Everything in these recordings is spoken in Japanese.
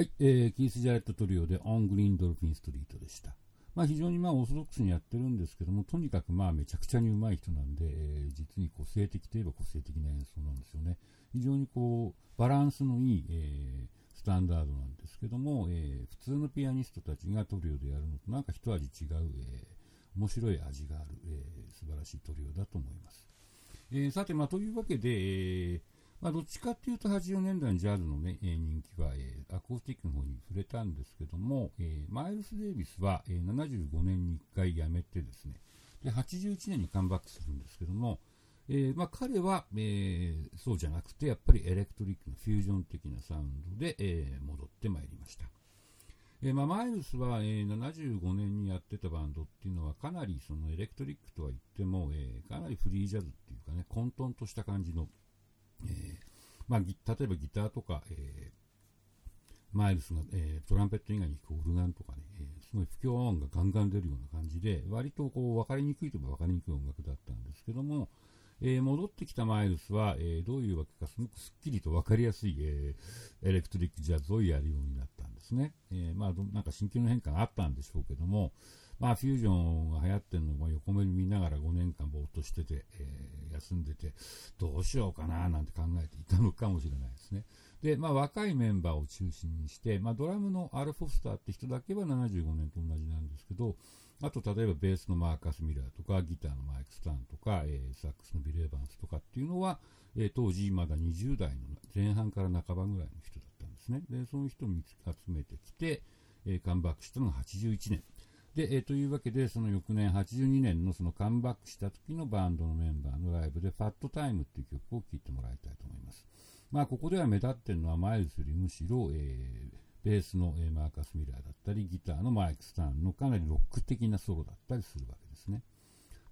はい、えー、キース・ジャレットトリオでオン・グリーン・ドルフィン・ストリートでした。まあ、非常にまあオーソドックスにやってるんですけども、とにかくまあめちゃくちゃに上手い人なんで、えー、実に個性的といえば個性的な演奏なんですよね。非常にこう、バランスのいい、えー、スタンダードなんですけども、えー、普通のピアニストたちがトリオでやるのとなんか一味違う、え面白い味がある、え素晴らしいトリオだと思います。えさて、まあ、というわけで、えまあ、どっちかっていうと80年代のジャズの、ね、え人気は、えアコースティックの方に触れたんですけども、えマイルス・デイビスは、え75年に1回辞めてですねで81年にカムバックするんですけども、えー、まあ、彼は、えー、そうじゃなくてやっぱりエレクトリックのフュージョン的なサウンドで、えー、戻ってまいりました。えまあ、マイルスは、え75年にやってたバンドっていうのはかなりそのエレクトリックとは言っても、えかなりフリージャズっていうかね混沌とした感じのまあ、例えばギターとか、えマイルスが、えトランペット以外に弾くオルガンとかね、えすごい不協和音がガンガン出るような感じで、割とこう分かりにくいといえば分かりにくい音楽だったんですけども、えー、戻ってきたマイルスは、えー、どういうわけかすごくすっきりと分かりやすい、えー、エレクトリックジャズをやるようになったんですね。えまあ、なんか心境の変化があったんでしょうけども、まあ、フュージョンが流行ってるのを横目に見ながら5年間ぼーっとしてて、え休んでて、どうしようかななんて考えていたのかもしれないですね。で、まあ、若いメンバーを中心にして、まあ、ドラムのアル・フォスターって人だけは75年と同じなんですけど、あと、例えばベースのマーカス・ミラーとか、ギターのマイク・スタンとか、えー、サックスのビル・エヴァンスとかっていうのは、えー、当時まだ20代の前半から半ばぐらいの人だったんですね。で、その人を見つ集めてきて、えー、カムバックしたのが81年。で、えー、というわけで、その翌年82年のそのカムバックした時のバンドのメンバーのライブで、ファットタイムっていう曲を聴いてもらいたいと思います。まあ、ここでは目立ってるのはマイルスよりむしろ、えー、ベースの、えー、マーカス・ミラーだったり、ギターのマイク・スタンのかなりロック的なソロだったりするわけですね。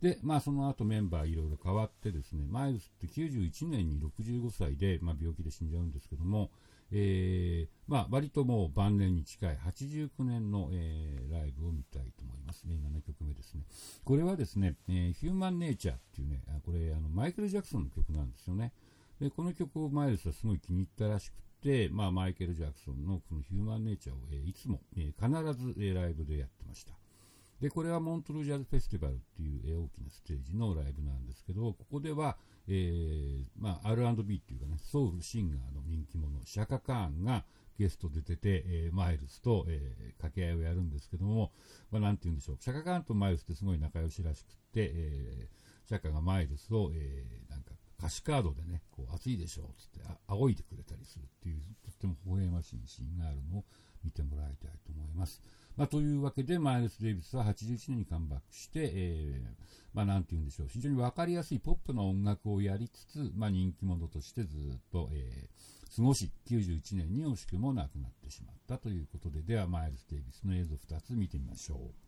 で、まあ、その後メンバーいろいろ変わってですね、マイルスって91年に65歳で、まあ、病気で死んじゃうんですけども、えー、まあ、割ともう晩年に近い89年の、えー、ライブを見たいと思いますね。7曲目ですね。これはですね、えー、ヒューマンネイチャーっていうね、これあのマイケル・ジャクソンの曲なんですよね。で、この曲をマイルスはすごい気に入ったらしくて、まあ、マイケル・ジャクソンのこのヒューマンネイチャーを、えー、いつも、えー、必ず、えー、ライブでやってました。で、これはモントルジャズフェスティバルっていう、えー、大きなステージのライブなんですけど、ここでは、えー、まあ、R&B っていうかね、ソウルシンガーの人気者、シャカカーンがゲストで出て、えー、マイルスと、えー、掛け合いをやるんですけども、まあ、なんて言うんでしょう、シャカカンとマイルスってすごい仲良しらしくって、えー、シャカがマイルスを、えー、なんか歌詞カードでね、こう熱いでしょうつってあ仰いでくれたりするっていう、とっても微笑ましいシーンがあるのを見てもらいたいと思います。まあ、というわけで、マイルス・デイビスは81年にカムバックして、えー、まあ、なんて言うんでしょう、非常に分かりやすいポップな音楽をやりつつ、まあ、人気者としてずっと、えー、過ごし、91年に惜しくも亡くなってしまったということで、では、マイルス・デイビスの映像2つ見てみましょう。